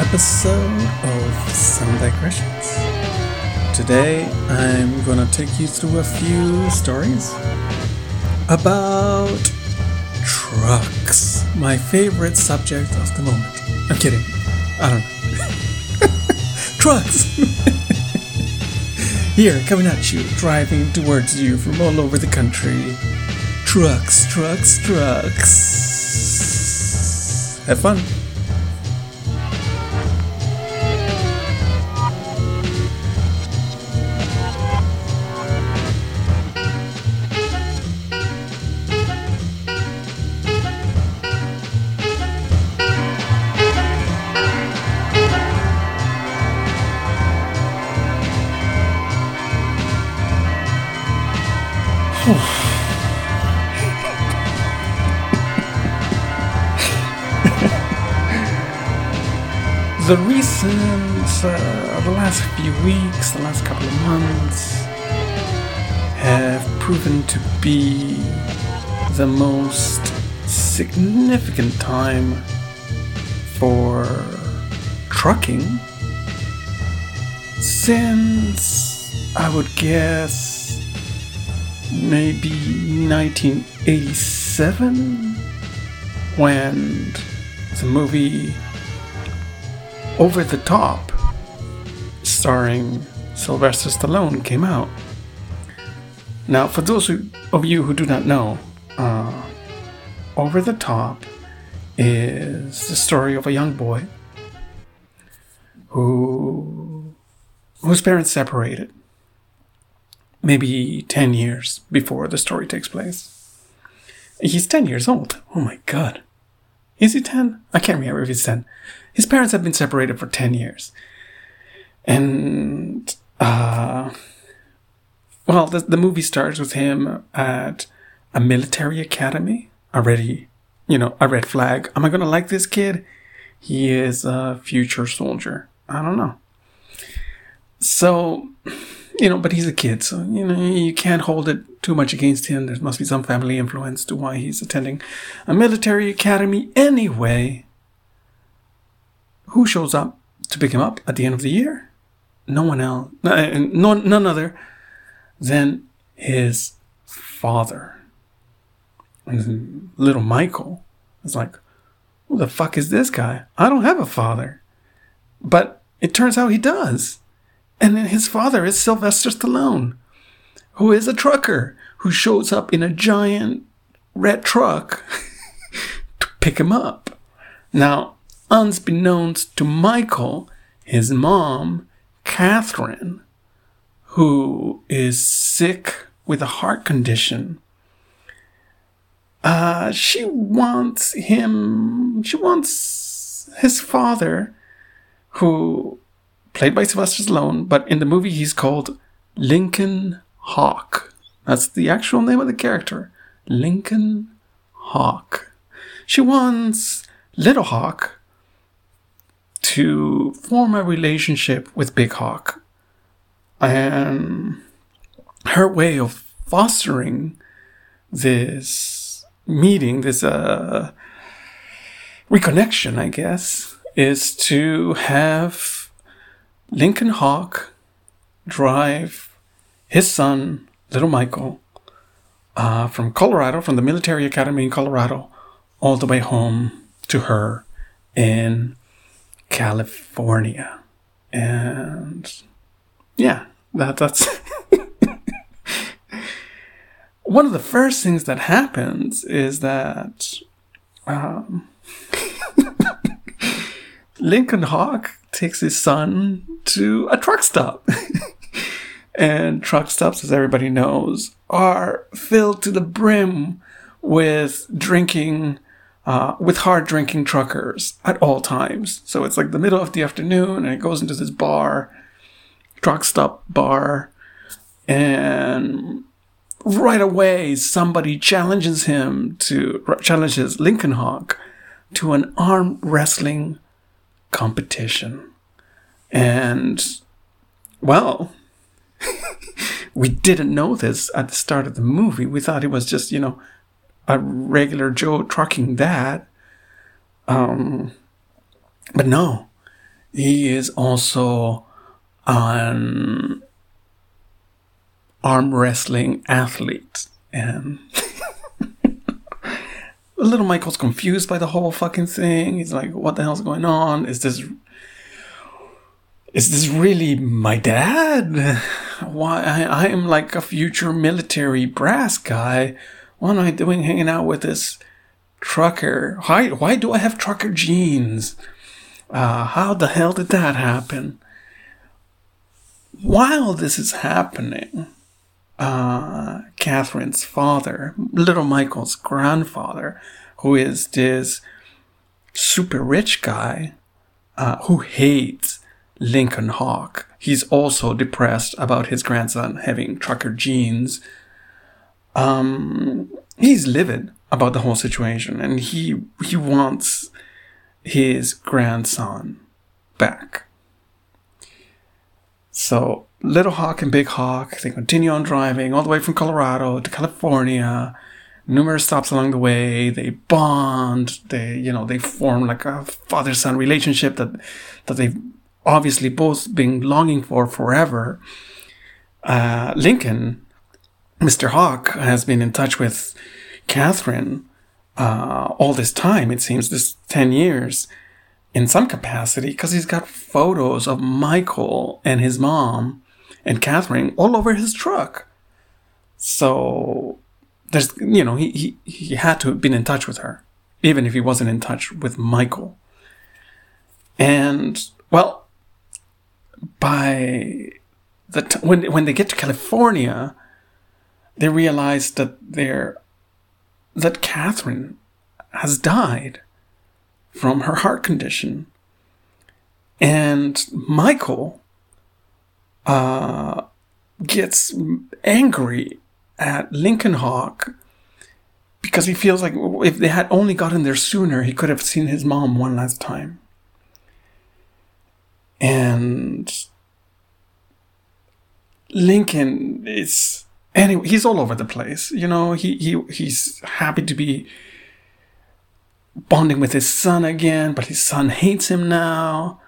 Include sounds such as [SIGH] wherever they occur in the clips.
Episode of Some Digressions. Today I'm gonna take you through a few stories about trucks, my favorite subject of the moment. I'm kidding. I don't know. [LAUGHS] trucks! [LAUGHS] Here, coming at you, driving towards you from all over the country. Trucks, trucks, trucks. Have fun. Uh, the last few weeks, the last couple of months have proven to be the most significant time for trucking since I would guess maybe 1987 when the movie over the Top, starring Sylvester Stallone, came out. Now, for those who, of you who do not know, uh, Over the Top is the story of a young boy who whose parents separated maybe 10 years before the story takes place. He's 10 years old. Oh my god. Is he 10? I can't remember if he's 10. His parents have been separated for 10 years. And, uh, well, the, the movie starts with him at a military academy. Already, you know, a red flag. Am I to like this kid? He is a future soldier. I don't know. So, you know, but he's a kid, so, you know, you can't hold it too much against him. There must be some family influence to why he's attending a military academy anyway. Who shows up to pick him up at the end of the year? No one else, eh, no, none other than his father. And little Michael is like, who the fuck is this guy? I don't have a father. But it turns out he does. And then his father is Sylvester Stallone, who is a trucker who shows up in a giant red truck [LAUGHS] to pick him up. Now, unbeknownst to Michael, his mom, Catherine, who is sick with a heart condition, uh, she wants him, she wants his father, who played by Sylvester Stallone, but in the movie he's called Lincoln Hawk. That's the actual name of the character. Lincoln Hawk. She wants Little Hawk to form a relationship with Big Hawk. And her way of fostering this meeting, this uh, reconnection, I guess, is to have Lincoln Hawk drive his son, little Michael, uh, from Colorado, from the military academy in Colorado, all the way home to her in California. And yeah, that that's [LAUGHS] one of the first things that happens is that um, [LAUGHS] Lincoln Hawk takes his son to a truck stop. [LAUGHS] and truck stops, as everybody knows, are filled to the brim with drinking, uh, with hard drinking truckers at all times. So it's like the middle of the afternoon, and it goes into this bar, truck stop bar, and right away somebody challenges him to challenges Lincoln Hawk to an arm wrestling competition. And, well, [LAUGHS] we didn't know this at the start of the movie. We thought it was just, you know, a regular Joe trucking that. Um, but no, he is also an arm wrestling athlete. And [LAUGHS] little Michael's confused by the whole fucking thing. He's like, what the hell's going on? Is this is this really my dad? Why I, I am like a future military brass guy. What am I doing hanging out with this trucker? Why why do I have trucker genes? Uh, how the hell did that happen? While this is happening, uh, Catherine's father, little Michael's grandfather, who is this super rich guy uh, who hates Lincoln Hawk. He's also depressed about his grandson having trucker genes. Um, he's livid about the whole situation, and he he wants his grandson back. So Little Hawk and Big Hawk they continue on driving all the way from Colorado to California. Numerous stops along the way. They bond. They you know they form like a father son relationship that that they've obviously both been longing for forever. Uh, Lincoln, Mr. Hawk, has been in touch with Catherine uh, all this time. It seems this ten years, in some capacity, because he's got photos of Michael and his mom and Catherine all over his truck. So there's, you know, he, he, he had to have been in touch with her, even if he wasn't in touch with Michael. And, well, by the t- when when they get to California, they realize that they're that Catherine has died from her heart condition, and Michael uh, gets angry at Lincoln Hawk because he feels like if they had only gotten there sooner, he could have seen his mom one last time. And Lincoln is anyway he's all over the place you know he he he's happy to be bonding with his son again but his son hates him now.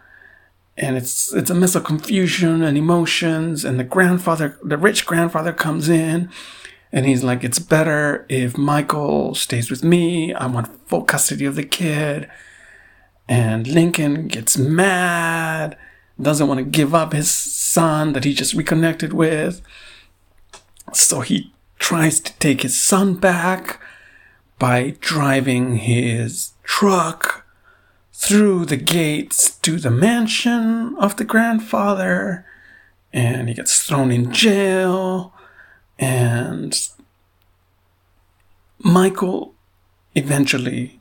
And it's it's a mess of confusion and emotions and the grandfather the rich grandfather comes in and he's like it's better if michael stays with me. I want full custody of the kid. And lincoln gets mad doesn't want to give up his son that he just reconnected with. So he tries to take his son back by driving his truck through the gates to the mansion of the grandfather. And he gets thrown in jail. And Michael eventually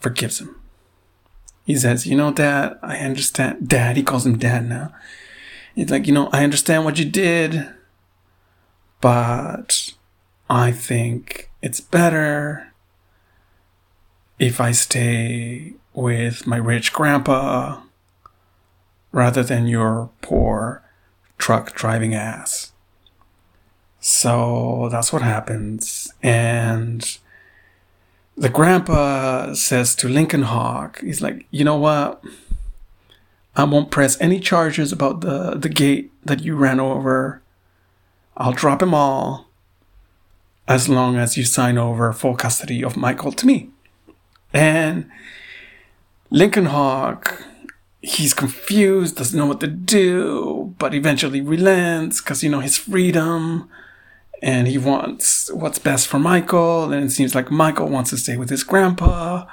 forgives him. He says, You know, Dad, I understand. Dad, he calls him Dad now. He's like, You know, I understand what you did, but I think it's better if I stay with my rich grandpa rather than your poor truck driving ass. So that's what happens. And the grandpa says to Lincoln Hawk, he's like, you know what? I won't press any charges about the, the gate that you ran over. I'll drop them all as long as you sign over full custody of Michael to me. And Lincoln Hawk, he's confused, doesn't know what to do, but eventually relents because, you know, his freedom and he wants what's best for Michael, and it seems like Michael wants to stay with his grandpa.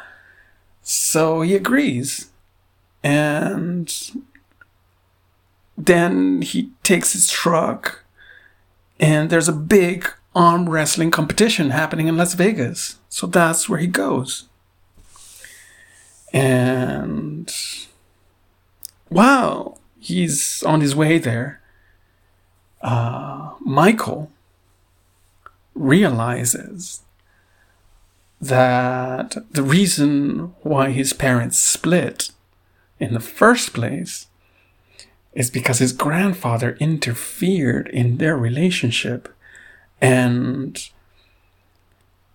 So he agrees. And then he takes his truck, and there's a big arm wrestling competition happening in Las Vegas. So that's where he goes. And wow, he's on his way there. Uh, Michael realizes that the reason why his parents split in the first place is because his grandfather interfered in their relationship and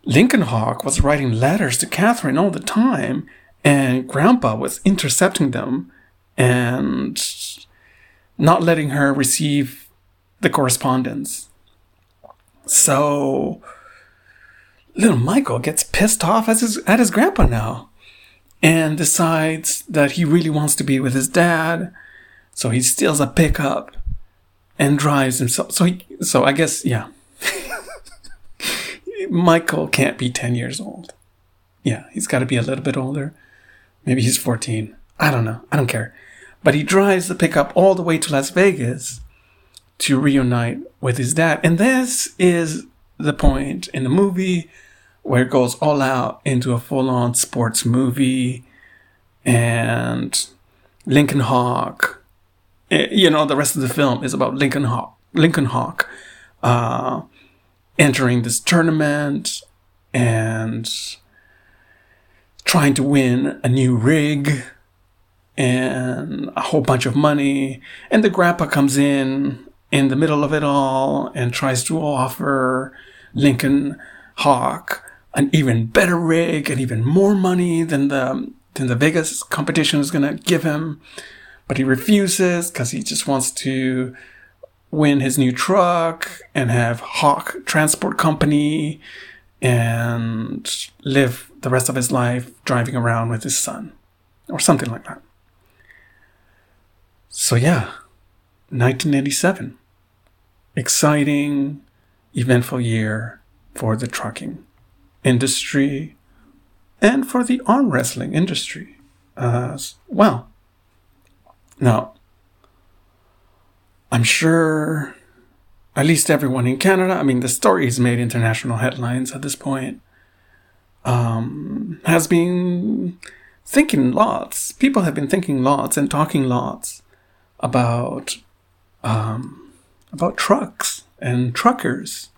Lincoln Hawk was writing letters to Catherine all the time and grandpa was intercepting them and not letting her receive the correspondence. So little Michael gets pissed off at his, at his grandpa now and decides that he really wants to be with his dad. So he steals a pickup and drives himself. So he, so I guess, yeah. [LAUGHS] Michael can't be 10 years old. Yeah, he's got to be a little bit older. Maybe he's 14. I don't know. I don't care. But he drives the pickup all the way to Las Vegas to reunite with his dad. And this is the point in the movie where it goes all out into a full on sports movie and Lincoln Hawk. Eh, you know, the rest of the film is about Lincoln Hawk. Lincoln Hawk uh, entering this tournament and trying to win a new rig and a whole bunch of money. And the grandpa comes in in the middle of it all and tries to offer Lincoln Hawk an even better rig and even more money than the than the Vegas competition is gonna give him. But he refuses because he just wants to win his new truck and have Hawk Transport Company and live the rest of his life driving around with his son or something like that. So, yeah, 1987. Exciting, eventful year for the trucking industry and for the arm wrestling industry as well. Now, I'm sure at least everyone in Canada, I mean, the story has made international headlines at this point, um, has been thinking lots. People have been thinking lots and talking lots about um, about trucks and truckers,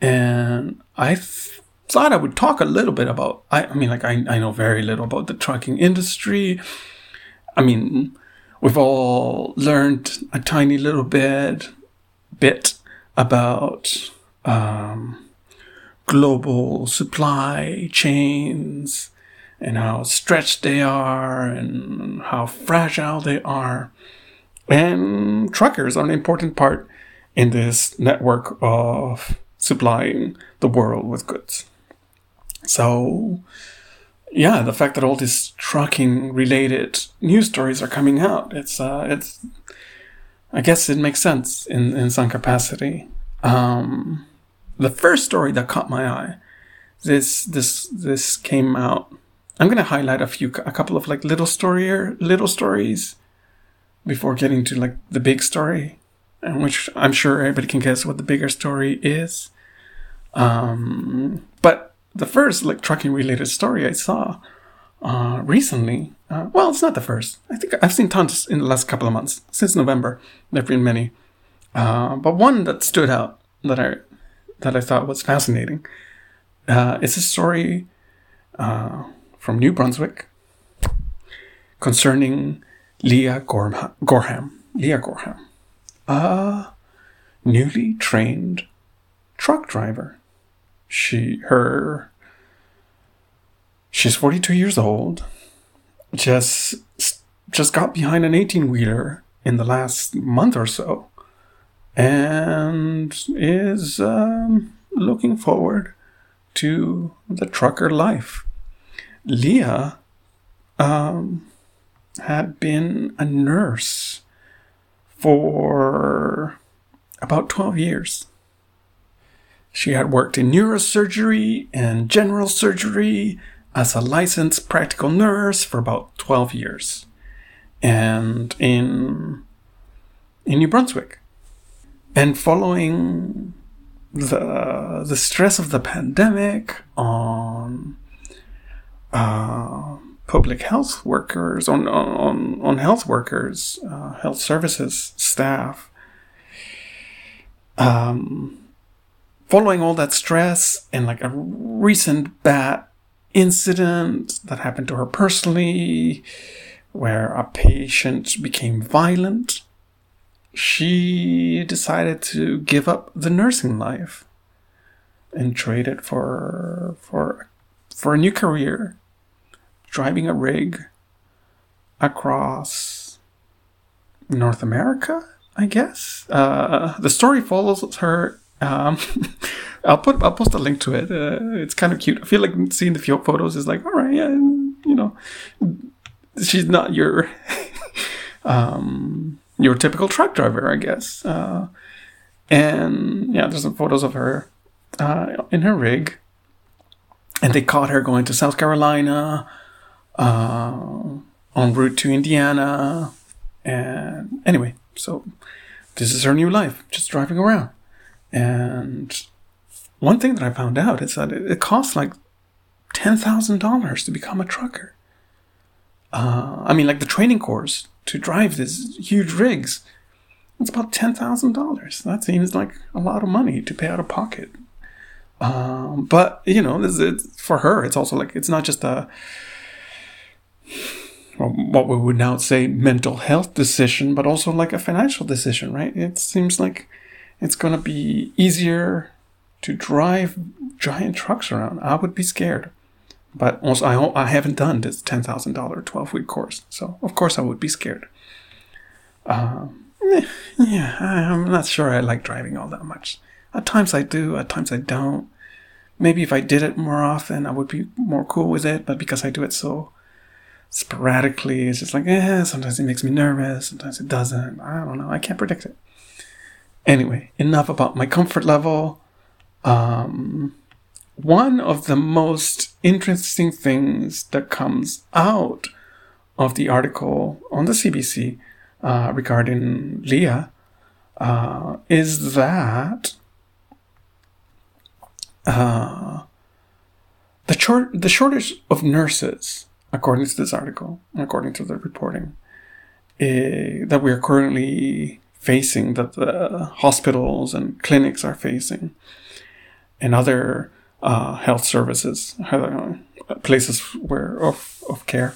and I th- thought I would talk a little bit about. I, I mean, like I, I know very little about the trucking industry. I mean, we've all learned a tiny little bit bit about um, global supply chains and how stretched they are and how fragile they are. And truckers are an important part in this network of supplying the world with goods. So, yeah, the fact that all these trucking related news stories are coming out, it's, uh, it's, I guess it makes sense in, in some capacity. Um, the first story that caught my eye, this, this, this came out. I'm to highlight a few, a couple of like little story, little stories before getting to like the big story, and which I'm sure everybody can guess what the bigger story is. Um, but the first like trucking related story I saw uh, recently, uh, well, it's not the first. I think I've seen tons in the last couple of months since November. There've been many, uh, but one that stood out that I that I thought was fascinating uh, is a story uh, from New Brunswick concerning Leah Gorham, Leah Gorham, a newly trained truck driver. She, her, she's 42 years old, just, just got behind an 18 wheeler in the last month or so, and is um, looking forward to the trucker life. Leah um, had been a nurse for about 12 years. She had worked in neurosurgery and general surgery as a licensed practical nurse for about 12 years. And in in New Brunswick. And following the the stress of the pandemic on uh, public health workers, on on on health workers, uh, health services staff. Um, following all that stress and like a recent bad incident that happened to her personally, where a patient became violent, she decided to give up the nursing life and trade it for for for a new career driving a rig across North America, I guess. Uh, the story follows her. Um, [LAUGHS] I'll put I'll post a link to it. Uh, it's kind of cute. I feel like seeing the few photos is like, all right, yeah, you know, she's not your [LAUGHS] um, your typical truck driver, I guess. Uh, and yeah, there's some photos of her uh, in her rig, and they caught her going to South Carolina, uh, en route to Indiana, and anyway, so this is her new life, just driving around. And one thing that I found out is that it, costs like ten thousand dollars to become a trucker. Uh, I mean, like the training course to drive these huge rigs. It's about ten thousand dollars. That seems like a lot of money to pay out of pocket. Um, but you know, this is, for her, it's also like it's not just a what we would now say mental health decision, but also like a financial decision, right? It seems like it's going to be easier to drive giant trucks around. I would be scared. But also, I, I haven't done this $10,000 12 week course. So, of course, I would be scared. Um, yeah, I'm not sure I like driving all that much. At times I do, at times I don't. Maybe if I did it more often, I would be more cool with it. But because I do it so sporadically. It's just like, eh, sometimes it makes me nervous, sometimes it doesn't. I don't know. I can't predict it. Anyway, enough about my comfort level. Um, one of the most interesting things that comes out of the article on the CBC uh, regarding Leah uh, is that uh, the, chor- the shortage of nurses according to this article, according to the reporting, uh, that we are currently facing, that the hospitals and clinics are facing, and other uh, health services, uh, places where of, of care,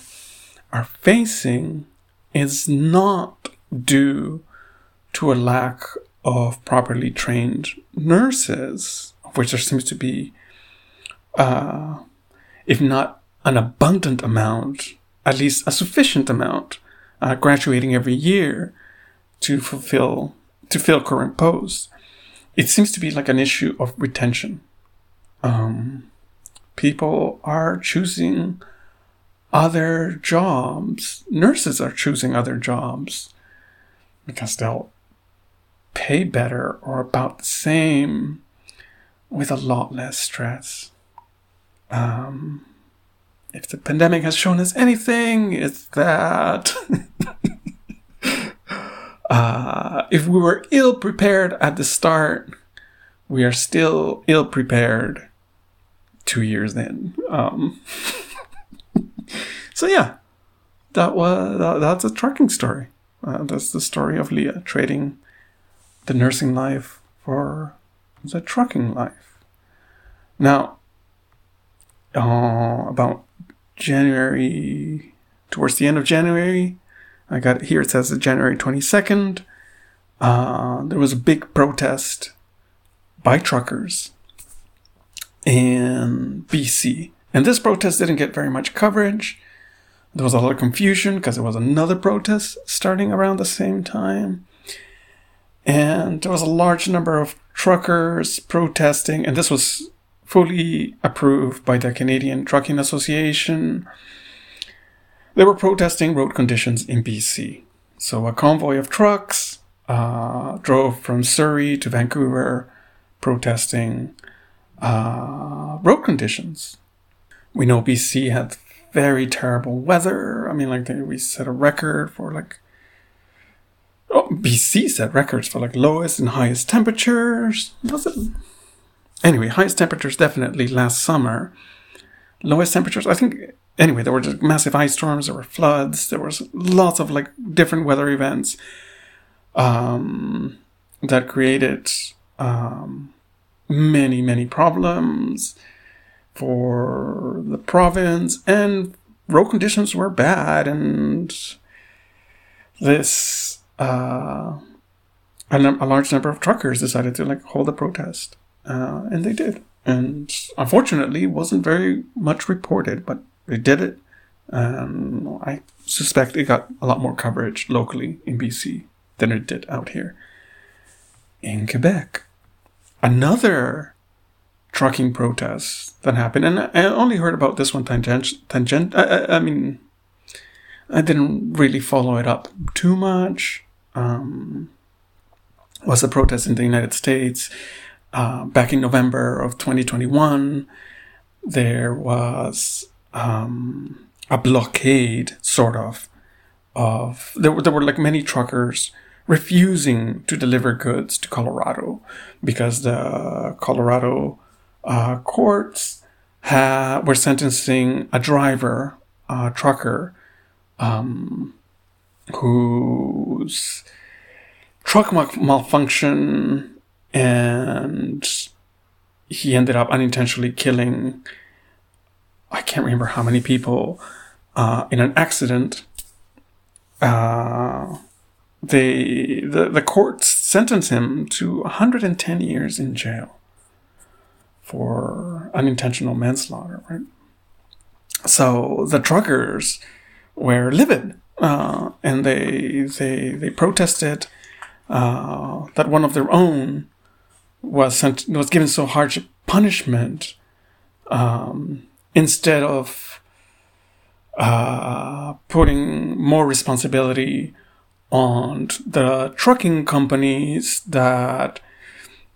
are facing, is not due to a lack of properly trained nurses, of which there seems to be, uh, if not an abundant amount, at least a sufficient amount, uh, graduating every year to fulfill to fill current posts. It seems to be like an issue of retention. Um, people are choosing other jobs. Nurses are choosing other jobs because they'll pay better or about the same with a lot less stress. Um, if the pandemic has shown us anything, it's that [LAUGHS] uh, if we were ill prepared at the start, we are still ill prepared two years in. Um, [LAUGHS] so yeah, that was that, that's a trucking story. Uh, that's the story of Leah trading the nursing life for the trucking life. Now, uh, about January, towards the end of January. I got here, it says January 22nd. Uh, there was a big protest by truckers in BC. And this protest didn't get very much coverage. There was a lot of confusion because there was another protest starting around the same time. And there was a large number of truckers protesting, and this was fully approved by the Canadian Trucking Association. They were protesting road conditions in BC. So a convoy of trucks uh, drove from Surrey to Vancouver protesting uh, road conditions. We know BC had very terrible weather. I mean, like they, we set a record for like oh, BC set records for like lowest and highest temperatures. Was it Anyway, highest temperatures definitely last summer. Lowest temperatures, I think. Anyway, there were just massive ice storms. There were floods. There was lots of like different weather events um, that created um, many many problems for the province, and road conditions were bad, and this uh, a, a large number of truckers decided to like hold a protest. Uh, and they did. And unfortunately, wasn't very much reported, but they did it. and I suspect it got a lot more coverage locally in BC than it did out here in Quebec. Another trucking protest that happened, and I only heard about this one tangent. tangent I, I, I mean, I didn't really follow it up too much. Um, was a protest in the United States uh, back in November of 2021. There was um, a blockade, sort of, of there were there were like many truckers refusing to deliver goods to Colorado because the Colorado uh, courts ha- were sentencing a driver, a trucker, um, whose truck malfunction and he ended up unintentionally killing I can't remember how many people uh, in an accident. Uh, they the the courts sentenced him to 110 years in jail for unintentional manslaughter. Right. So the truckers were livid, uh, and they they they protested uh, that one of their own was sent was given so harsh punishment um, instead of uh, putting more responsibility on the trucking companies that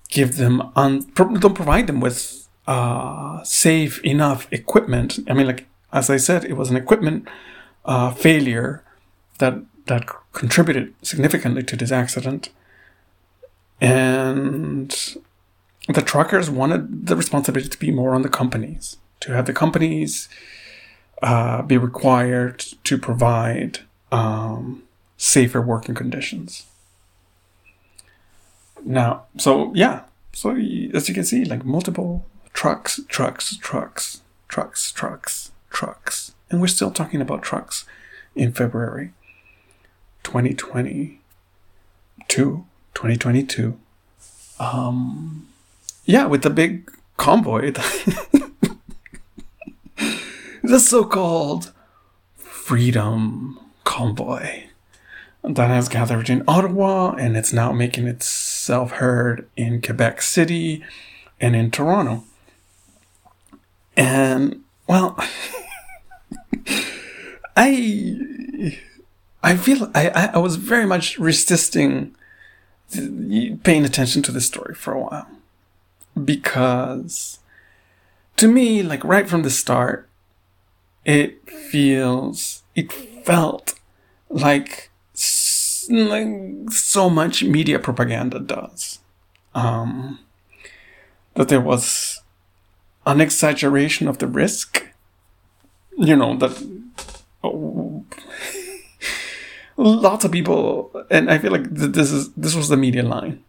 give them un- don't provide them with uh, safe enough equipment. I mean, like as I said, it was an equipment uh, failure that that contributed significantly to this accident. And the truckers wanted the responsibility to be more on the companies, to have the companies uh, be required to provide um, safer working conditions. Now, so yeah, so as you can see, like multiple trucks, trucks, trucks, trucks, trucks, trucks, and we're still talking about trucks in February 2022, 2022. Um, yeah, with the big convoy, [LAUGHS] the so-called Freedom Convoy that has gathered in Ottawa and it's now making itself heard in Quebec City and in Toronto. And well, [LAUGHS] I I feel I, I was very much resisting paying attention to this story for a while. Because to me like right from the start it feels it felt like like so much media propaganda does. Um that there was an exaggeration of the risk you know that lots of people, and I feel like this is this was the media line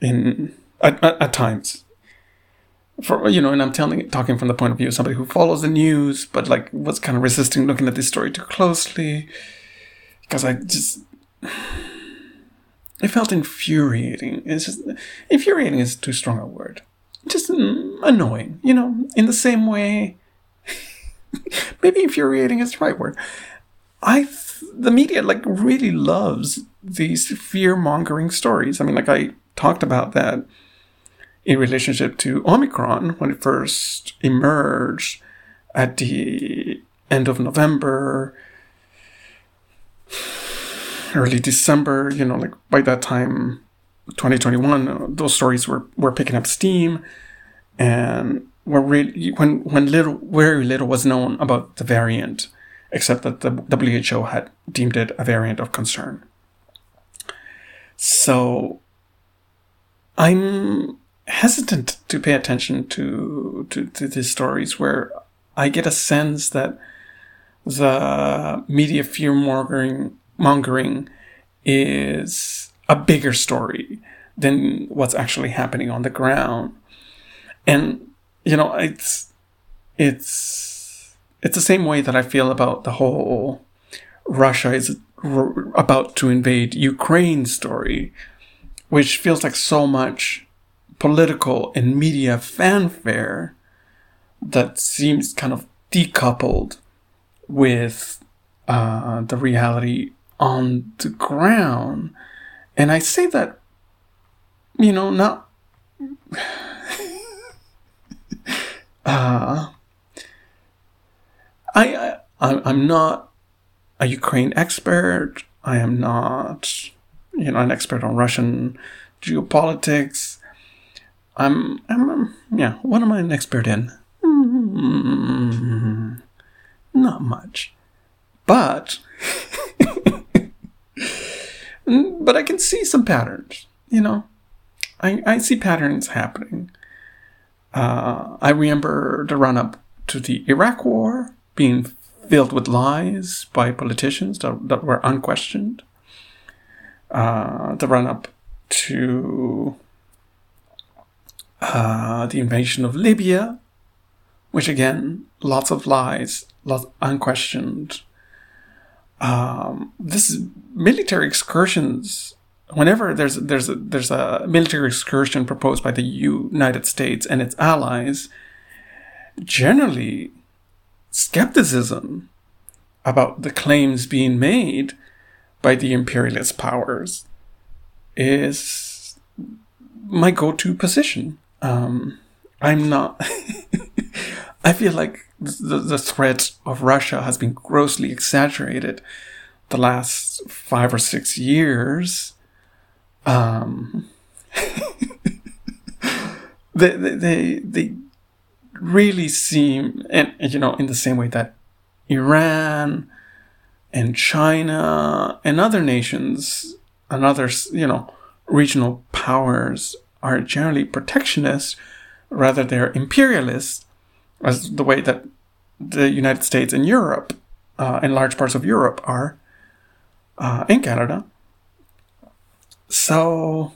in at, at, at times. For you know, and I'm telling talking from the point of view of somebody who follows the news, but like was kind of resisting looking at this story too closely because I just it felt infuriating. It's just infuriating is too strong a word. Just annoying, you know. In the same way, [LAUGHS] maybe infuriating is the right word. I the media like really loves these fear mongering stories. I mean, like I talked about that in relationship to Omicron when it first emerged at the end of November, early December. You know, like by that time, 2021, uh, those stories were were picking up steam, and were really when when little very little was known about the variant except that the WHO had deemed it a variant of concern. So I'm hesitant to pay attention to, to, to these stories where I get a sense that the media fear mongering, mongering is a bigger story than what's actually happening on the ground. And, you know, it's, it's, it's the same way that I feel about the whole Russia is r- about to invade Ukraine story, which feels like so much political and media fanfare that seems kind of decoupled with uh, the reality on the ground. And I say that, you know, not. [SIGHS] uh, I, I I'm not a Ukraine expert. I am not, you know, an expert on Russian geopolitics. I'm, I'm, yeah. What am I an expert in? Mm, not much, but, [LAUGHS] but I can see some patterns. You know, I I see patterns happening. Uh, I remember the run up to the Iraq War being filled with lies by politicians that, that were unquestioned. Uh, the run up to uh, the invasion of Libya, which again, lots of lies, lots unquestioned. Um, this military excursions. Whenever there's there's a, there's a military excursion proposed by the United States and its allies, generally skepticism about the claims being made by the imperialist powers is my go to position. Um, I'm not. [LAUGHS] I feel like the, the threat of Russia has been grossly exaggerated the last five or six years. Um, [LAUGHS] they, they, they, really seem, and, you know, in the same way that Iran and China and other nations and other, you know, regional powers are generally protectionist, rather they're imperialist, as the way that the United States and Europe uh, and large parts of Europe are, uh, in Canada. So,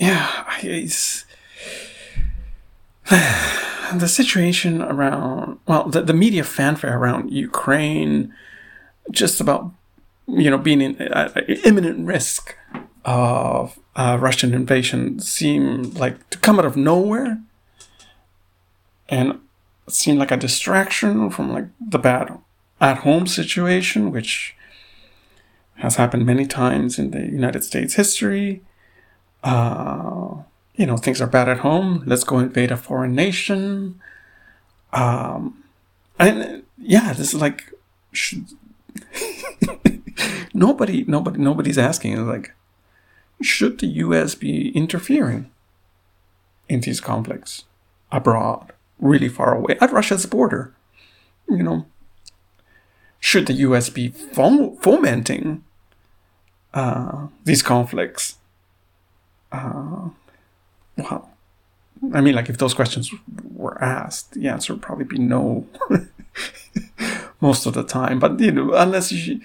yeah, it's [SIGHS] [SIGHS] [SIGHS] the situation around, well, the, the media fanfare around Ukraine, just about, you know, being in uh, imminent risk of uh, Russian invasion seemed like to come out of nowhere and seemed like a distraction from like the bad at home situation, which has happened many times in the United States history. Uh, you know, things are bad at home. Let's go invade a foreign nation. Um, and yeah, this is like, should, [LAUGHS] nobody, nobody, nobody's asking. Like, should the U.S. be interfering in these conflicts abroad, really far away, at Russia's border? You know, should the U.S. be fomenting uh, these conflicts? Uh, well, I mean, like if those questions were asked, the answer would probably be no [LAUGHS] most of the time. But you know, unless you,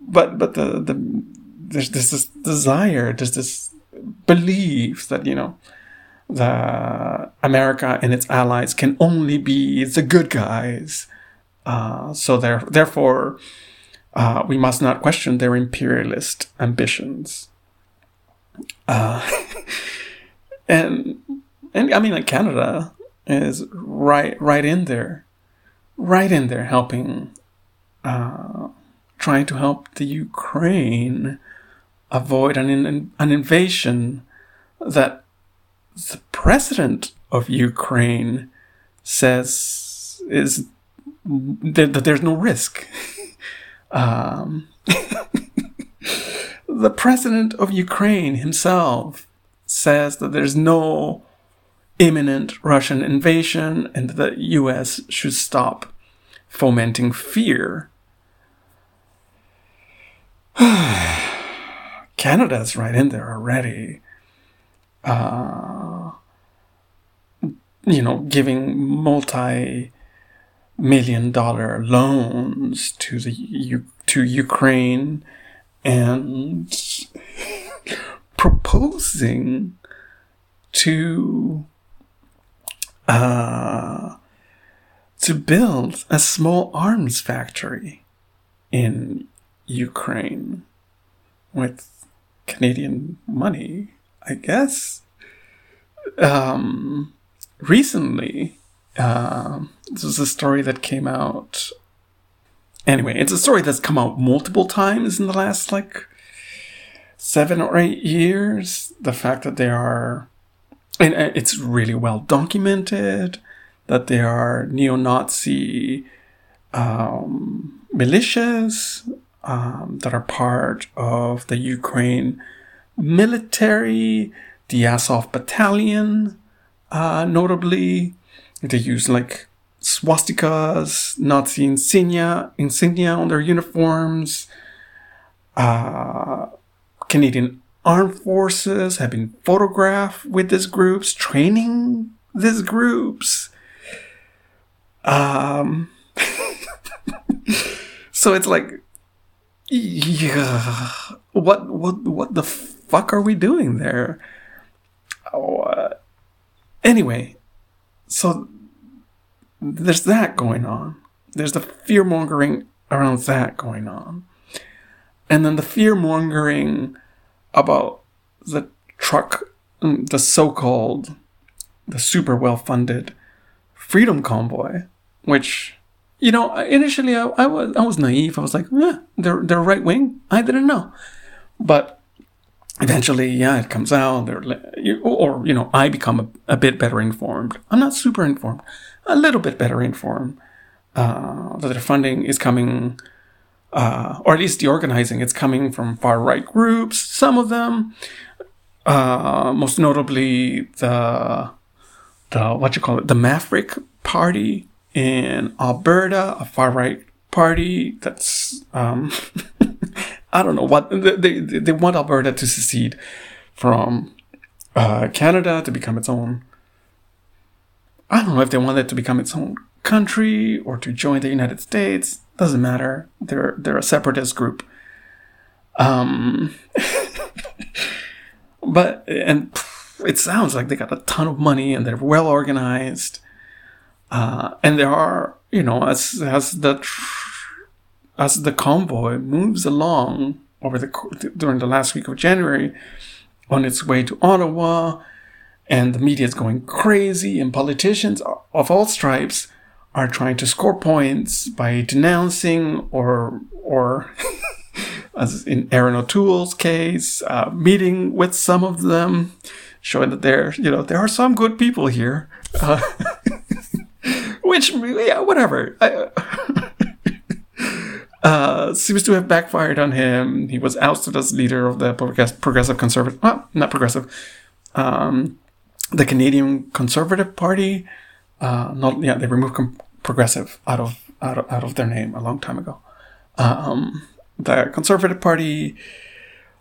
but but the the there's, this desire, there's this belief that you know, the America and its allies can only be the good guys. Uh, so there, therefore, uh, we must not question their imperialist ambitions. Uh, [LAUGHS] and and I mean like Canada is right right in there, right in there helping, uh, trying to help the Ukraine avoid an an invasion that the president of Ukraine says is that, that there's no risk. [LAUGHS] um, [LAUGHS] the president of Ukraine himself says that there's no imminent Russian invasion and the US should stop fomenting fear. [SIGHS] Canada's right in there already. Uh, you know, giving multi million dollar loans to the to Ukraine and [LAUGHS] proposing to uh, to build a small arms factory in Ukraine with Canadian money, I guess. Um, recently, uh, this was a story that came out anyway, it's a story that's come out multiple times in the last like seven or eight years. The fact that they are, and it's really well documented that they are neo-Nazi um, militias um, that are part of the Ukraine military, the Azov battalion, uh, notably. They use like swastikas, Nazi insignia, insignia on their uniforms. Uh, Canadian armed forces have been photographed with these groups, training these groups. Um, [LAUGHS] so it's like, yeah, what, what, what the fuck are we doing there? Oh, uh, anyway, so there's that going on. There's the fear mongering around that going on. And then the fear mongering about the truck, mm, the so called, the super well funded Freedom Convoy, which, you know, initially I, I, was, I was naive. I was like, yeah, they're, they're right wing. I didn't know. But eventually, yeah, it comes out, or, you know, I become a, a bit better informed. I'm not super informed a little bit better informed uh, that their funding is coming, uh, or at least the organizing, it's coming from far right groups. Some of them, uh, most notably the the what you call it, the Maverick Party in Alberta, a far right party that's um, [LAUGHS] I don't know what they they want Alberta to secede from uh, Canada to become its own I don't know if they want it to become its own country or to join the United States. Doesn't matter. They're they're a separatist group. Um, [LAUGHS] but and it sounds like they got a ton of money and they're well organized. Uh, and there are, you know, as as the as the convoy moves along over the during the last week of January, on its way to Ottawa, and the media is going crazy, and politicians of all stripes are trying to score points by denouncing or or [LAUGHS] as in Erin O'Toole's case, uh, meeting with some of them, showing that there you know there are some good people here, uh, [LAUGHS] which yeah whatever. [LAUGHS] uh, seems to have backfired on him. He was ousted as leader of the progressive conservative, well, not progressive, um, the Canadian Conservative Party, uh, not yeah, they removed com- progressive out of, out of out of their name a long time ago. Um, the Conservative Party,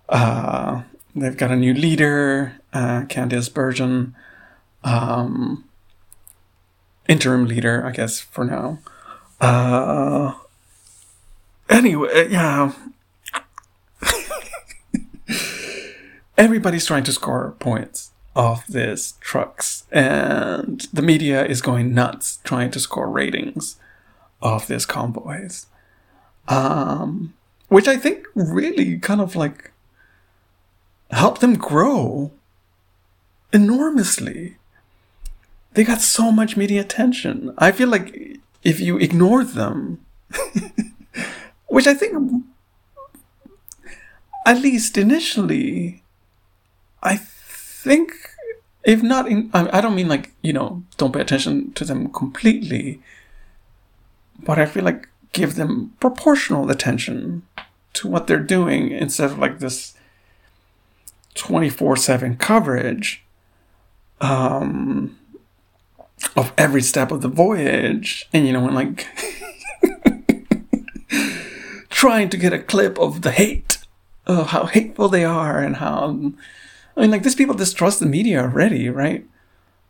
uh, they've got a new leader, uh, Candice Bergen, um, interim leader, I guess for now. Uh, anyway, yeah. [LAUGHS] Everybody's trying to score points of these trucks, and the media is going nuts trying to score ratings of these convoys. Um, which I think really kind of like helped them grow enormously. They got so much media attention. I feel like if you ignored them, [LAUGHS] which I think, at least initially, I think if not in I don't mean like you know don't pay attention to them completely but I feel like give them proportional attention to what they're doing instead of like this 24/7 coverage um of every step of the voyage. And you know and like [LAUGHS] trying to get a clip of the hate of how hateful they are and how I mean, like these people distrust the media already, right?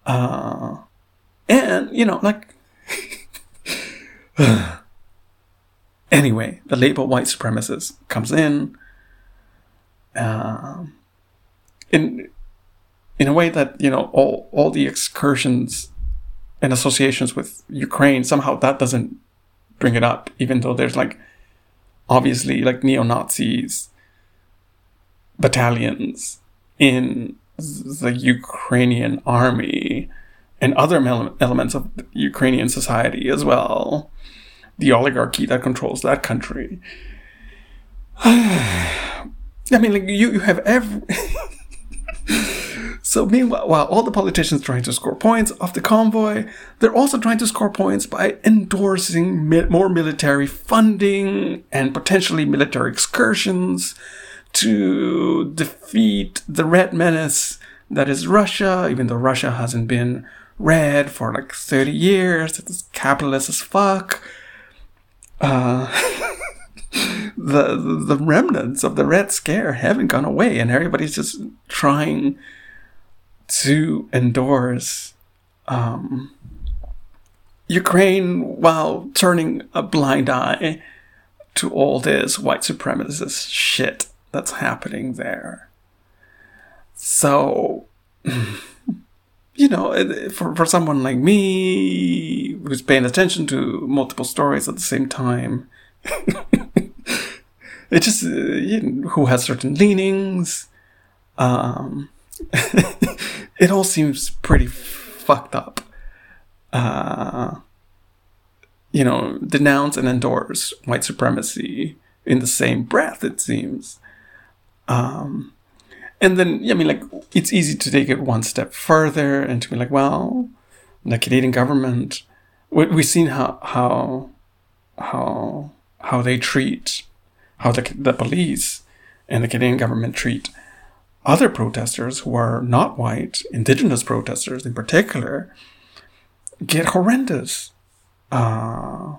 Uh, and you know, like. [SIGHS] anyway, the label white supremacist comes in. Uh, in in a way that you know all all the excursions and associations with Ukraine somehow that doesn't bring it up, even though there's like obviously like neo Nazis battalions in the Ukrainian army and other elements of Ukrainian society as well. the oligarchy that controls that country. [SIGHS] I mean, like you, you have every. [LAUGHS] so meanwhile, while all the politicians trying to score points off the convoy, they're also trying to score points by endorsing mi- more military funding and potentially military excursions to defeat the Red Menace that is Russia, even though Russia hasn't been red for like 30 years. It's capitalist as fuck. Uh, [LAUGHS] the, the remnants of the Red Scare haven't gone away, and everybody's just trying to endorse um, Ukraine while turning a blind eye to all this white supremacist shit that's happening there. So, [LAUGHS] you know, for, for someone like me who's paying attention to multiple stories at the same time, [LAUGHS] it just, uh, you know, who has certain leanings, um, [LAUGHS] it all seems pretty fucked up. Uh, you know, denounce and endorse white supremacy in the same breath, it seems. Um, and then, I mean, like, it's easy to take it one step further and to be like, well, the Canadian government, we, we've seen how, how, how, how they treat, how the, the police and the Canadian government treat other protesters who are not white, indigenous protesters in particular, get horrendous uh,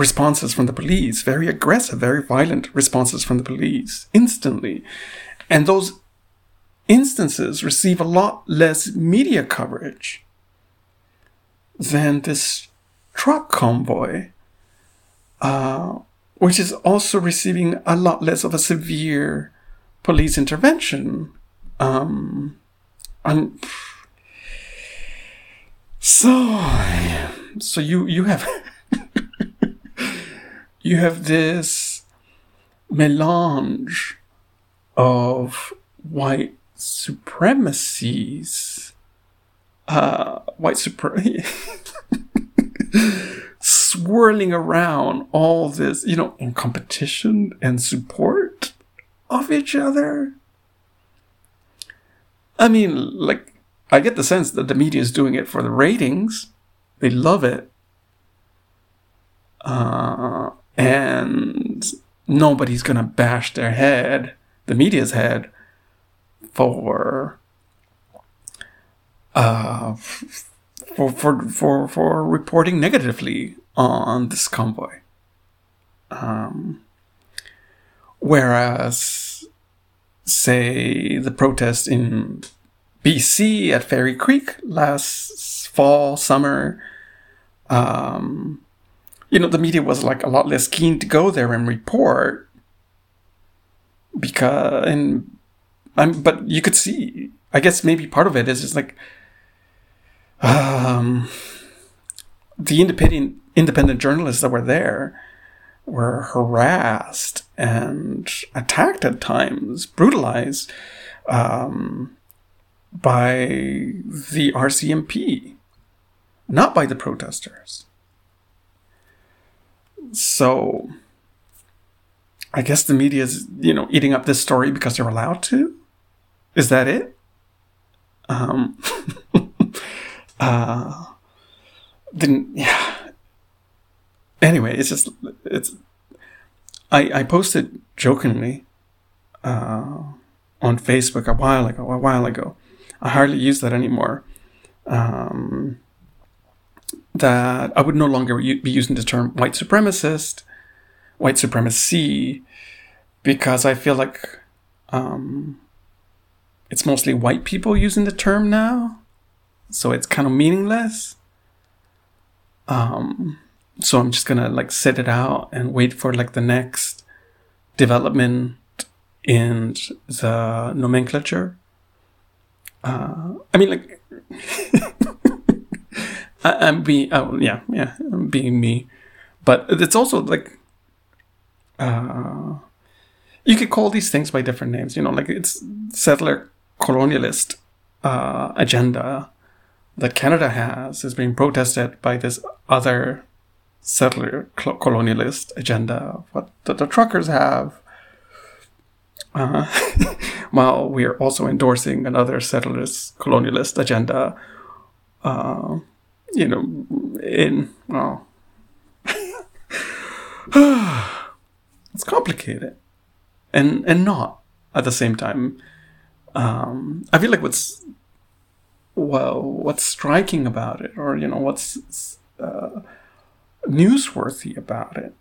responses from the police, very aggressive, very violent responses from the police instantly. And those instances receive a lot less media coverage than this truck convoy, uh, which is also receiving a lot less of a severe police intervention. Um, and [SIGHS] so, so you you have [LAUGHS] you have this melange of white supremacies, uh, white supremacy. [LAUGHS] swirling around all this, you know, in competition and support of each other. I mean, like, I get the sense that the media is doing it for the ratings. They love it. Uh, and nobody's gonna bash their head, the media's head, for uh, for for for for reporting negatively on this convoy. Um, whereas, say, the protest in BC at Fairy Creek last fall, summer, um, you know, the media was like a lot less keen to go there and report because, and, um, but you could see, I guess maybe part of it is just like, um, the independent independent journalists that were there were harassed and attacked at times, brutalized um, by the RCMP, not by the protesters. So I guess the media is, you know, eating up this story because they're allowed to. Is that it? Um, [LAUGHS] uh, then yeah. Anyway, it's just it's. I I posted jokingly, uh, on Facebook a while ago. A while ago, I hardly use that anymore. Um, that I would no longer be using the term white supremacist, white supremacy, because I feel like um, it's mostly white people using the term now, so it's kind of meaningless. Um, so I'm just gonna like sit it out and wait for like the next development in the nomenclature. Uh, I mean, like. [LAUGHS] I, am being, oh yeah, yeah, I'm being me, but it's also like, uh, you could call these things by different names. You know, like it's settler colonialist uh, agenda that Canada has is being protested by this other settler colonialist agenda, what the, the truckers have. Uh, [LAUGHS] while we are also endorsing another settlerist colonialist agenda, uh, you know, in well, [SIGHS] it's complicated, and and not at the same time. Um, I feel like what's well, what's striking about it, or you know, what's uh, newsworthy about it,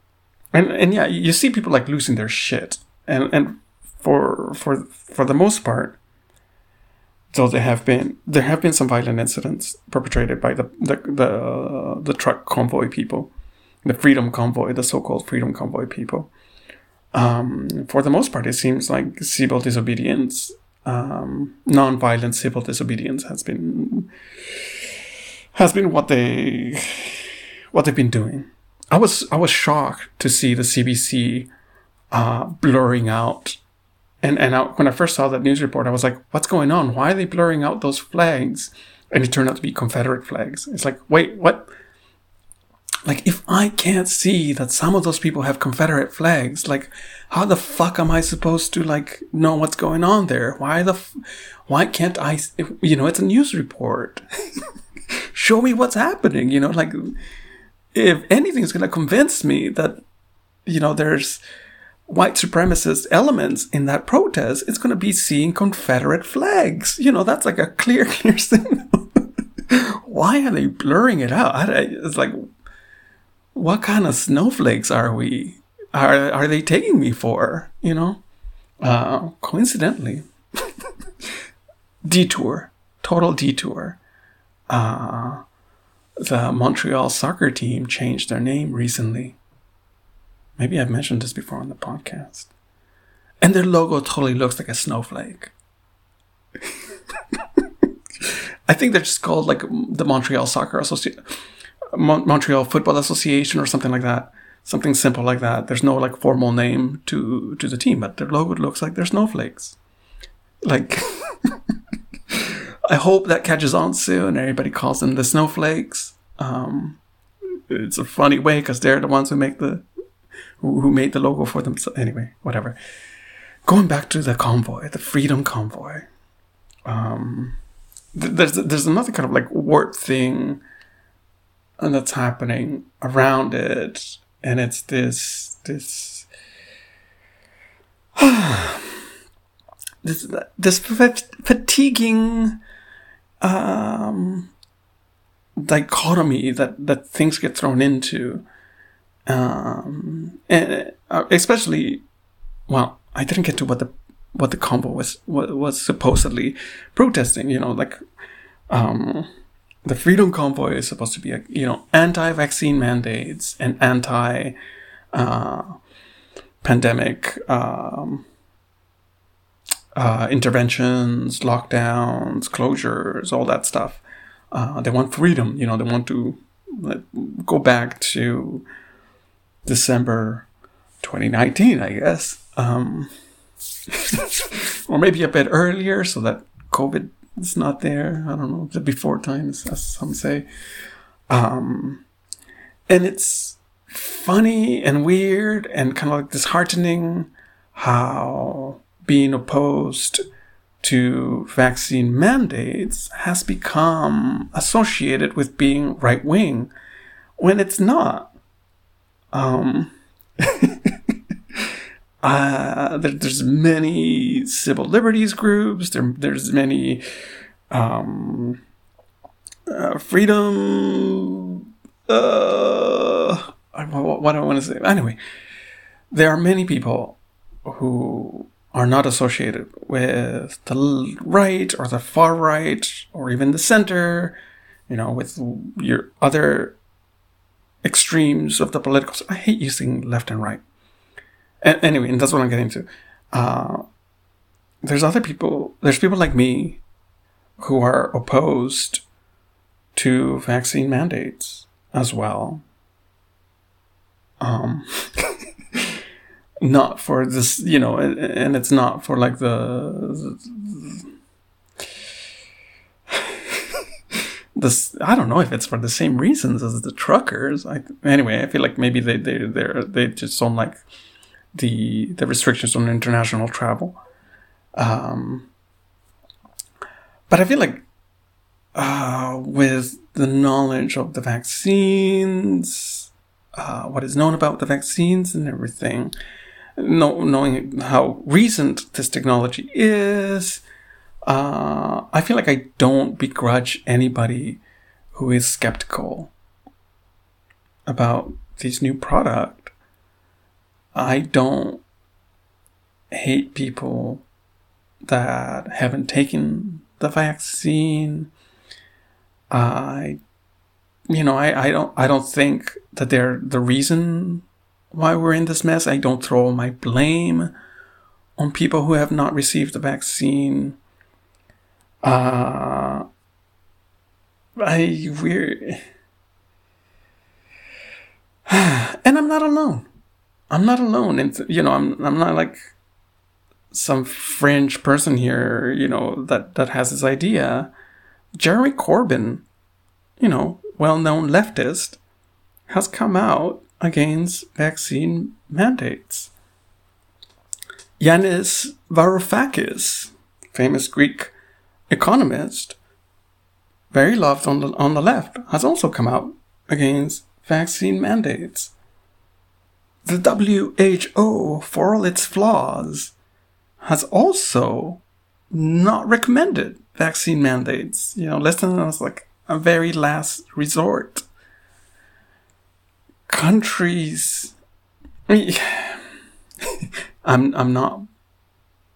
and and yeah, you see people like losing their shit, and and for for for the most part, though there have been there have been some violent incidents perpetrated by the the the, the truck convoy people, the freedom convoy, the so-called freedom convoy people. Um, for the most part, it seems like civil disobedience, um, non-violent civil disobedience, has been has been what they what they've been doing. I was I was shocked to see the CBC uh, blurring out and and I, when I first saw that news report, I was like, "What's going on? Why are they blurring out those flags?" And it turned out to be Confederate flags. It's like, wait, what? Like, if I can't see that some of those people have Confederate flags, like, how the fuck am I supposed to like know what's going on there? Why the, f- why can't I? You know, it's a news report. [LAUGHS] Show me what's happening. You know, like, if anything is gonna convince me that, you know, there's white supremacist elements in that protest, it's going to be seeing Confederate flags. You know, that's like a clear, [LAUGHS] clear signal. Why are they blurring it out? It's like, what kind of snowflakes are we? Are are they taking me for? You know, uh, coincidentally, [LAUGHS] detour, total detour. Uh, the Montreal soccer team changed their name recently Maybe I've mentioned this before on the podcast. And their logo totally looks like a snowflake. [LAUGHS] I think they're just called like the Montreal Soccer Association, Mon- Montreal Football Association, or something like that. Something simple like that. There's no like formal name to to the team, but their logo looks like they're snowflakes. Like, [LAUGHS] I hope that catches on soon. Everybody calls them the snowflakes. Um, it's a funny way because they're the ones who make the who, made the logo for them. So anyway, whatever. Going back to the convoy, the Freedom Convoy. Um, th- there's there's another kind of like warp thing and that's happening around it, and it's this this [SIGHS] this this fatiguing um, dichotomy that that things get thrown into um, and uh, especially, well, I didn't get to what the what the convoy was was supposedly protesting. You know, like um, the Freedom Convoy is supposed to be a you know anti-vaccine mandates and anti uh, pandemic um, uh, interventions, lockdowns, closures, all that stuff. Uh, they want freedom. You know, they want to like, go back to December 2019, I guess. Um, [LAUGHS] or maybe a bit earlier so that COVID is not there. I don't know, the before times, as some say. Um, and it's funny and weird and kind of like disheartening how being opposed to vaccine mandates has become associated with being right wing when it's not um, [LAUGHS] uh, there, there's many civil liberties groups. There, there's many um, uh, freedom. Uh, what, what do I want to say? Anyway, there are many people who are not associated with the right or the far right or even the center, you know, with your other extremes of the political. I hate using left and right. And anyway, and that's what I'm getting to. Uh, there's other people. There's people like me who are opposed to vaccine mandates as well. Um, [LAUGHS] not for this, you know, and, it's not for like the, the this I don't know if it's for the same reasons as the truckers. I, anyway, I feel like maybe they they they they just don't like the the restrictions on international travel. Um, but I feel like uh, with the knowledge of the vaccines, uh, what is known about the vaccines and everything, know, knowing how recent this technology is, uh, I feel like I don't begrudge anybody who is skeptical about this new product. I don't hate people that haven't taken the vaccine. I, you know, I, I don't I don't think that they're the reason why we're in this mess. I don't throw my blame on people who have not received the vaccine. Uh, I we're [SIGHS] and I'm not alone. I'm not alone, and you know, I'm I'm not like some fringe person here, you know, that that has this idea. Jeremy Corbyn, you know, well-known leftist, has come out against vaccine mandates. Yanis Varoufakis, famous Greek economist, very loved on the, on the left, has also come out against vaccine mandates. The WHO, for all its flaws, has also not recommended vaccine mandates. You know, less than as like a very last resort. Countries. [LAUGHS] I'm I'm not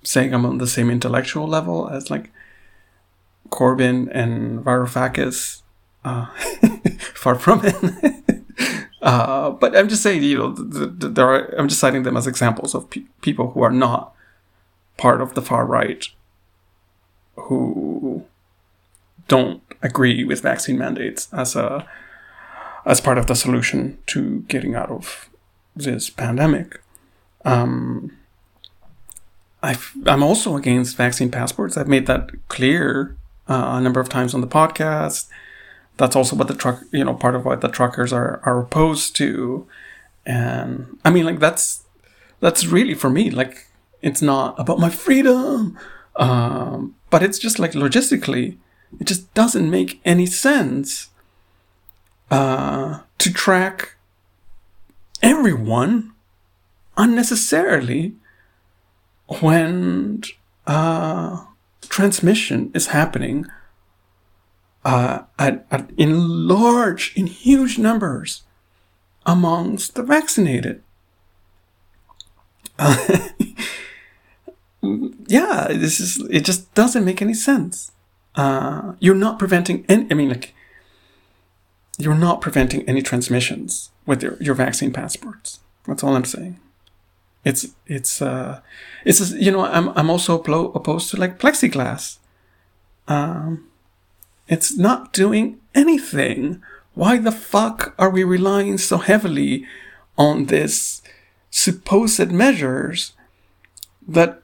saying I'm on the same intellectual level as like Corbyn and Varoufakis. Uh, [LAUGHS] far from it. [LAUGHS] uh, but I'm just saying, you know, there are. I'm just citing them as examples of pe- people who are not part of the far right, who don't agree with vaccine mandates as a as part of the solution to getting out of this pandemic. Um, i am also against vaccine passports. I've made that clear uh, a number of times on the podcast. That's also what the truck, you know, part of what the truckers are are opposed to, and I mean, like that's that's really for me, like it's not about my freedom, um, but it's just like logistically, it just doesn't make any sense uh, to track everyone unnecessarily when uh, transmission is happening uh, at, at, in large, in huge numbers amongst the vaccinated. Uh, [LAUGHS] yeah, this is it. Just doesn't make any sense. Uh, you're not preventing any. I mean, like, you're not preventing any transmissions with your, your vaccine passports. That's all I'm saying. It's it's uh it's you know I'm I'm also opposed to like plexiglass. Um, it's not doing anything. Why the fuck are we relying so heavily on this supposed measures that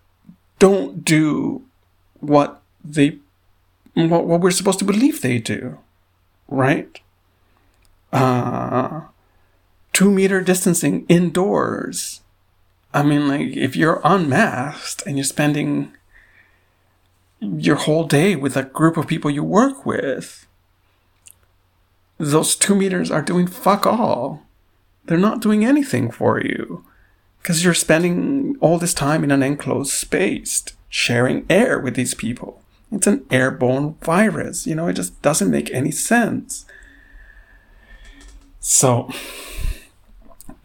don't do what they what, what we're supposed to believe they do, right? Uh, two meter distancing indoors I mean, like, if you're unmasked and you're spending your whole day with a group of people you work with, those two meters are doing fuck all. They're not doing anything for you because you're spending all this time in an enclosed space sharing air with these people. It's an airborne virus. You know, it just doesn't make any sense. So,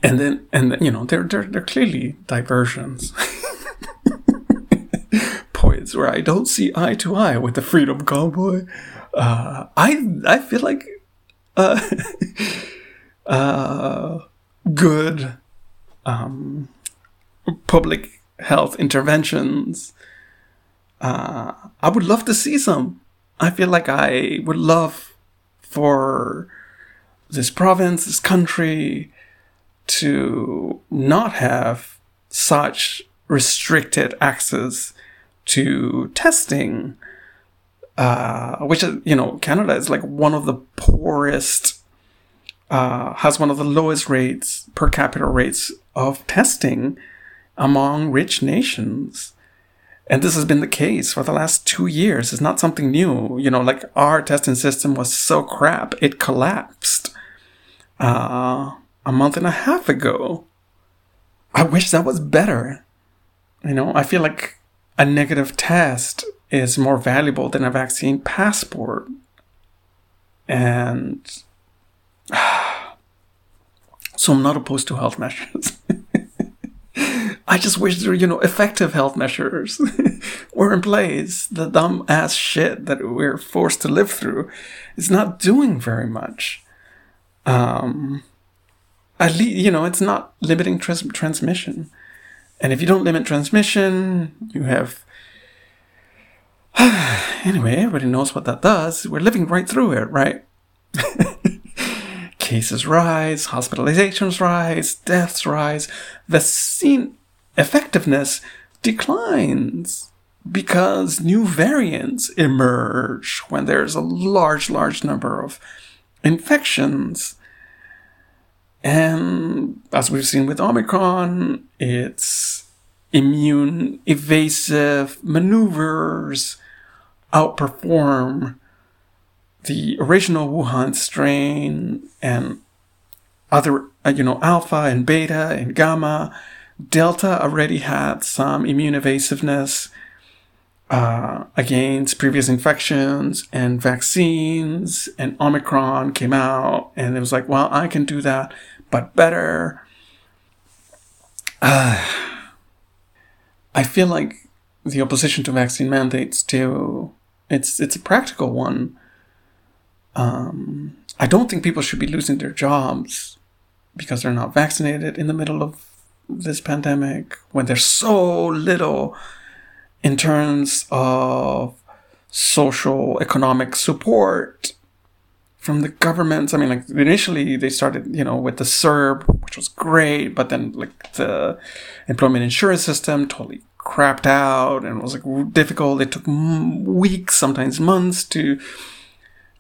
and then and you know they're they're, they're clearly diversions. [LAUGHS] Points where i don't see eye to eye with the freedom convoy. uh, i i feel like uh, [LAUGHS] uh, good um, public health interventions. Uh, i would love to see some. I feel like i would love for this province this country to not have such restricted access to testing uh, which is, you know, Canada is like one of the poorest, uh, has one of the lowest rates, per capita rates of testing among rich nations. And this has been the case for the last two years. It's not something new. You know, like our testing system was so crap, it collapsed uh, a month and a half ago. I wish that was better. You know, I feel like a negative test is more valuable than a vaccine passport. And [SIGHS] so I'm not opposed to health measures. [LAUGHS] I just wish there, you know, effective health measures [LAUGHS] were in place. The dumb ass shit that we're forced to live through is not doing very much. Um, at least, you know, it's not limiting trans- transmission. And if you don't limit transmission, you have. [SIGHS] anyway, everybody knows what that does. We're living right through it, right? [LAUGHS] Cases rise, hospitalizations rise, deaths rise. Vaccine effectiveness declines because new variants emerge when there's a large, large number of infections. And as we've seen with Omicron, its immune evasive maneuvers outperform the original Wuhan strain and other, uh, you know, alpha and beta and gamma. Delta already had some immune evasiveness uh, against previous infections and vaccines, and Omicron came out, and it was like, well, I can do that but better. Uh, [SIGHS] I feel like the opposition to vaccine mandates too. It's it's a practical one. Um, I don't think people should be losing their jobs because they're not vaccinated in the middle of this pandemic when there's so little in terms of social economic support from the governments. I mean, like initially they started, you know, with the CERB, which was great, but then like the employment insurance system totally crapped out and was like difficult. It took weeks, sometimes months to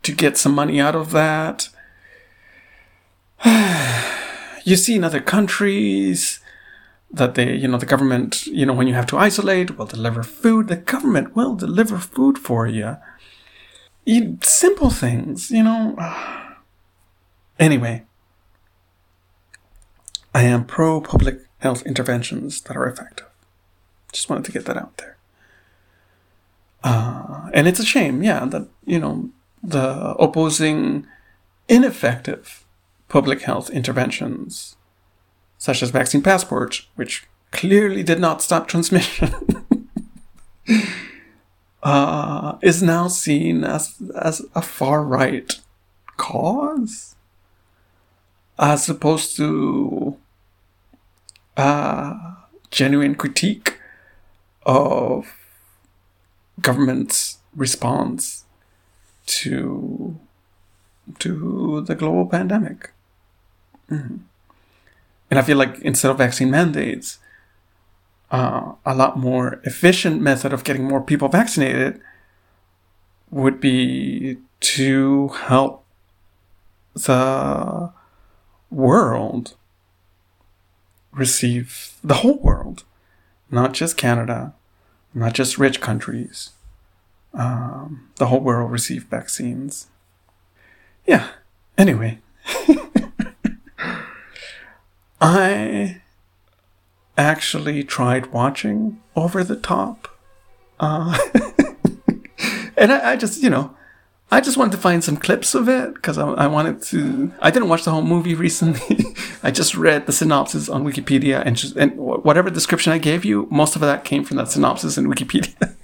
to get some money out of that. [SIGHS] you see in other countries that they, you know, the government, you know, when you have to isolate, will deliver food. The government will deliver food for you you, simple things, you know. [SIGHS] Anyway, I am pro public health interventions that are effective. Just wanted to get that out there. Uh, and it's a shame, yeah, that, you know, the opposing ineffective public health interventions, such as vaccine passports, which clearly did not stop transmission. [LAUGHS] uh, is now seen as as a far right cause, as opposed to a genuine critique of government's response to to the global pandemic. Mm-hmm. And I feel like instead of vaccine mandates, uh, a lot more efficient method of getting more people vaccinated would be to help the world receive the whole world, not just Canada, not just rich countries. Um, the whole world receive vaccines. Yeah. Anyway, [LAUGHS] I actually tried watching Over the Top. Uh, [LAUGHS] and I, I, just, you know, I just wanted to find some clips of it because I, I, wanted to. I didn't watch the whole movie [LAUGHS] recently. I just read the synopsis on Wikipedia and just and whatever description I gave you, most of that came from that synopsis in Wikipedia.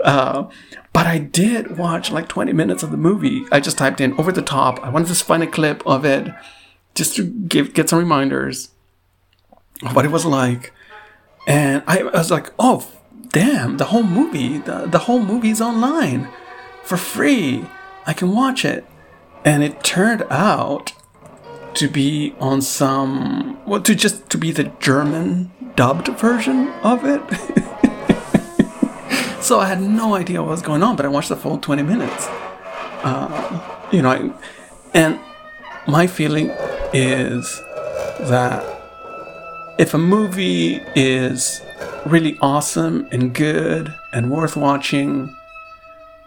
[LAUGHS] uh, but I did watch like 20 minutes of the movie. I just typed in over the top. I wanted to find a clip of it just to give get some reminders of what it was like. And I, I was like, oh, damn, the whole movie, the, the whole movie's online for free. I can watch it. And it turned out to be on some, well, to just to be the German dubbed version of it. [LAUGHS] So I had no idea what was going on, but I watched the full 20 minutes. Uh, you know, I, and my feeling is that if a movie is really awesome and good and worth watching,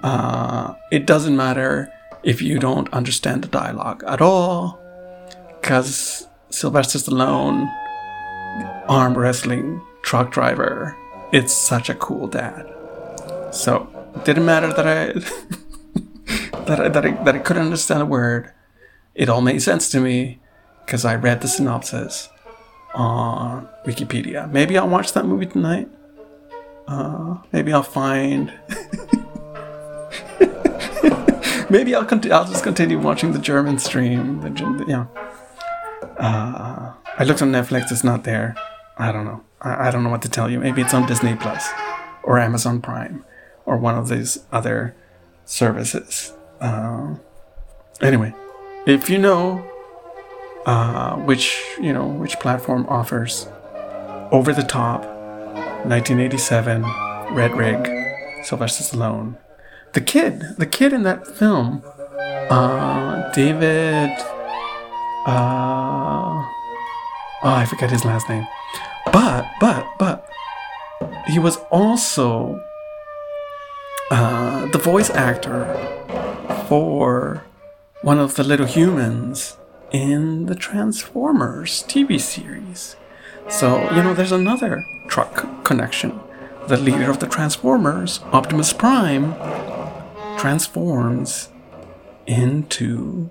uh, it doesn't matter if you don't understand the dialogue at all, because Sylvester Stallone, arm wrestling truck driver, it's such a cool dad. So it didn't matter that I [LAUGHS] that I, that I that I couldn't understand a word. It all made sense to me because I read the synopsis on Wikipedia. Maybe I'll watch that movie tonight. Uh, maybe I'll find. [LAUGHS] maybe I'll continue. I'll just continue watching the German stream. The, yeah. Uh, I looked on Netflix. It's not there. I don't know. I, I don't know what to tell you. Maybe it's on Disney Plus or Amazon Prime or one of these other services. Uh, anyway, if you know uh, which you know which platform offers over the top 1987 Red Rig Sylvester Stallone, the kid, the kid in that film, uh, David. Uh, oh, I forget his last name. But, but, but, he was also uh, the voice actor for one of the little humans in the Transformers TV series. So, you know, there's another truck connection. The leader of the Transformers, Optimus Prime, transforms into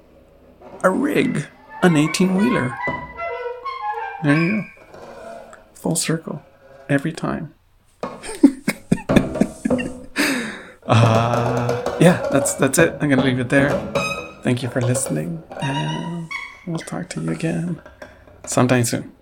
a rig, an 18 wheeler. There you go. Full circle. Every time. [LAUGHS] uh, yeah, that's that's it. I'm gonna leave it there. Thank you for listening, and we'll talk to you again sometime soon.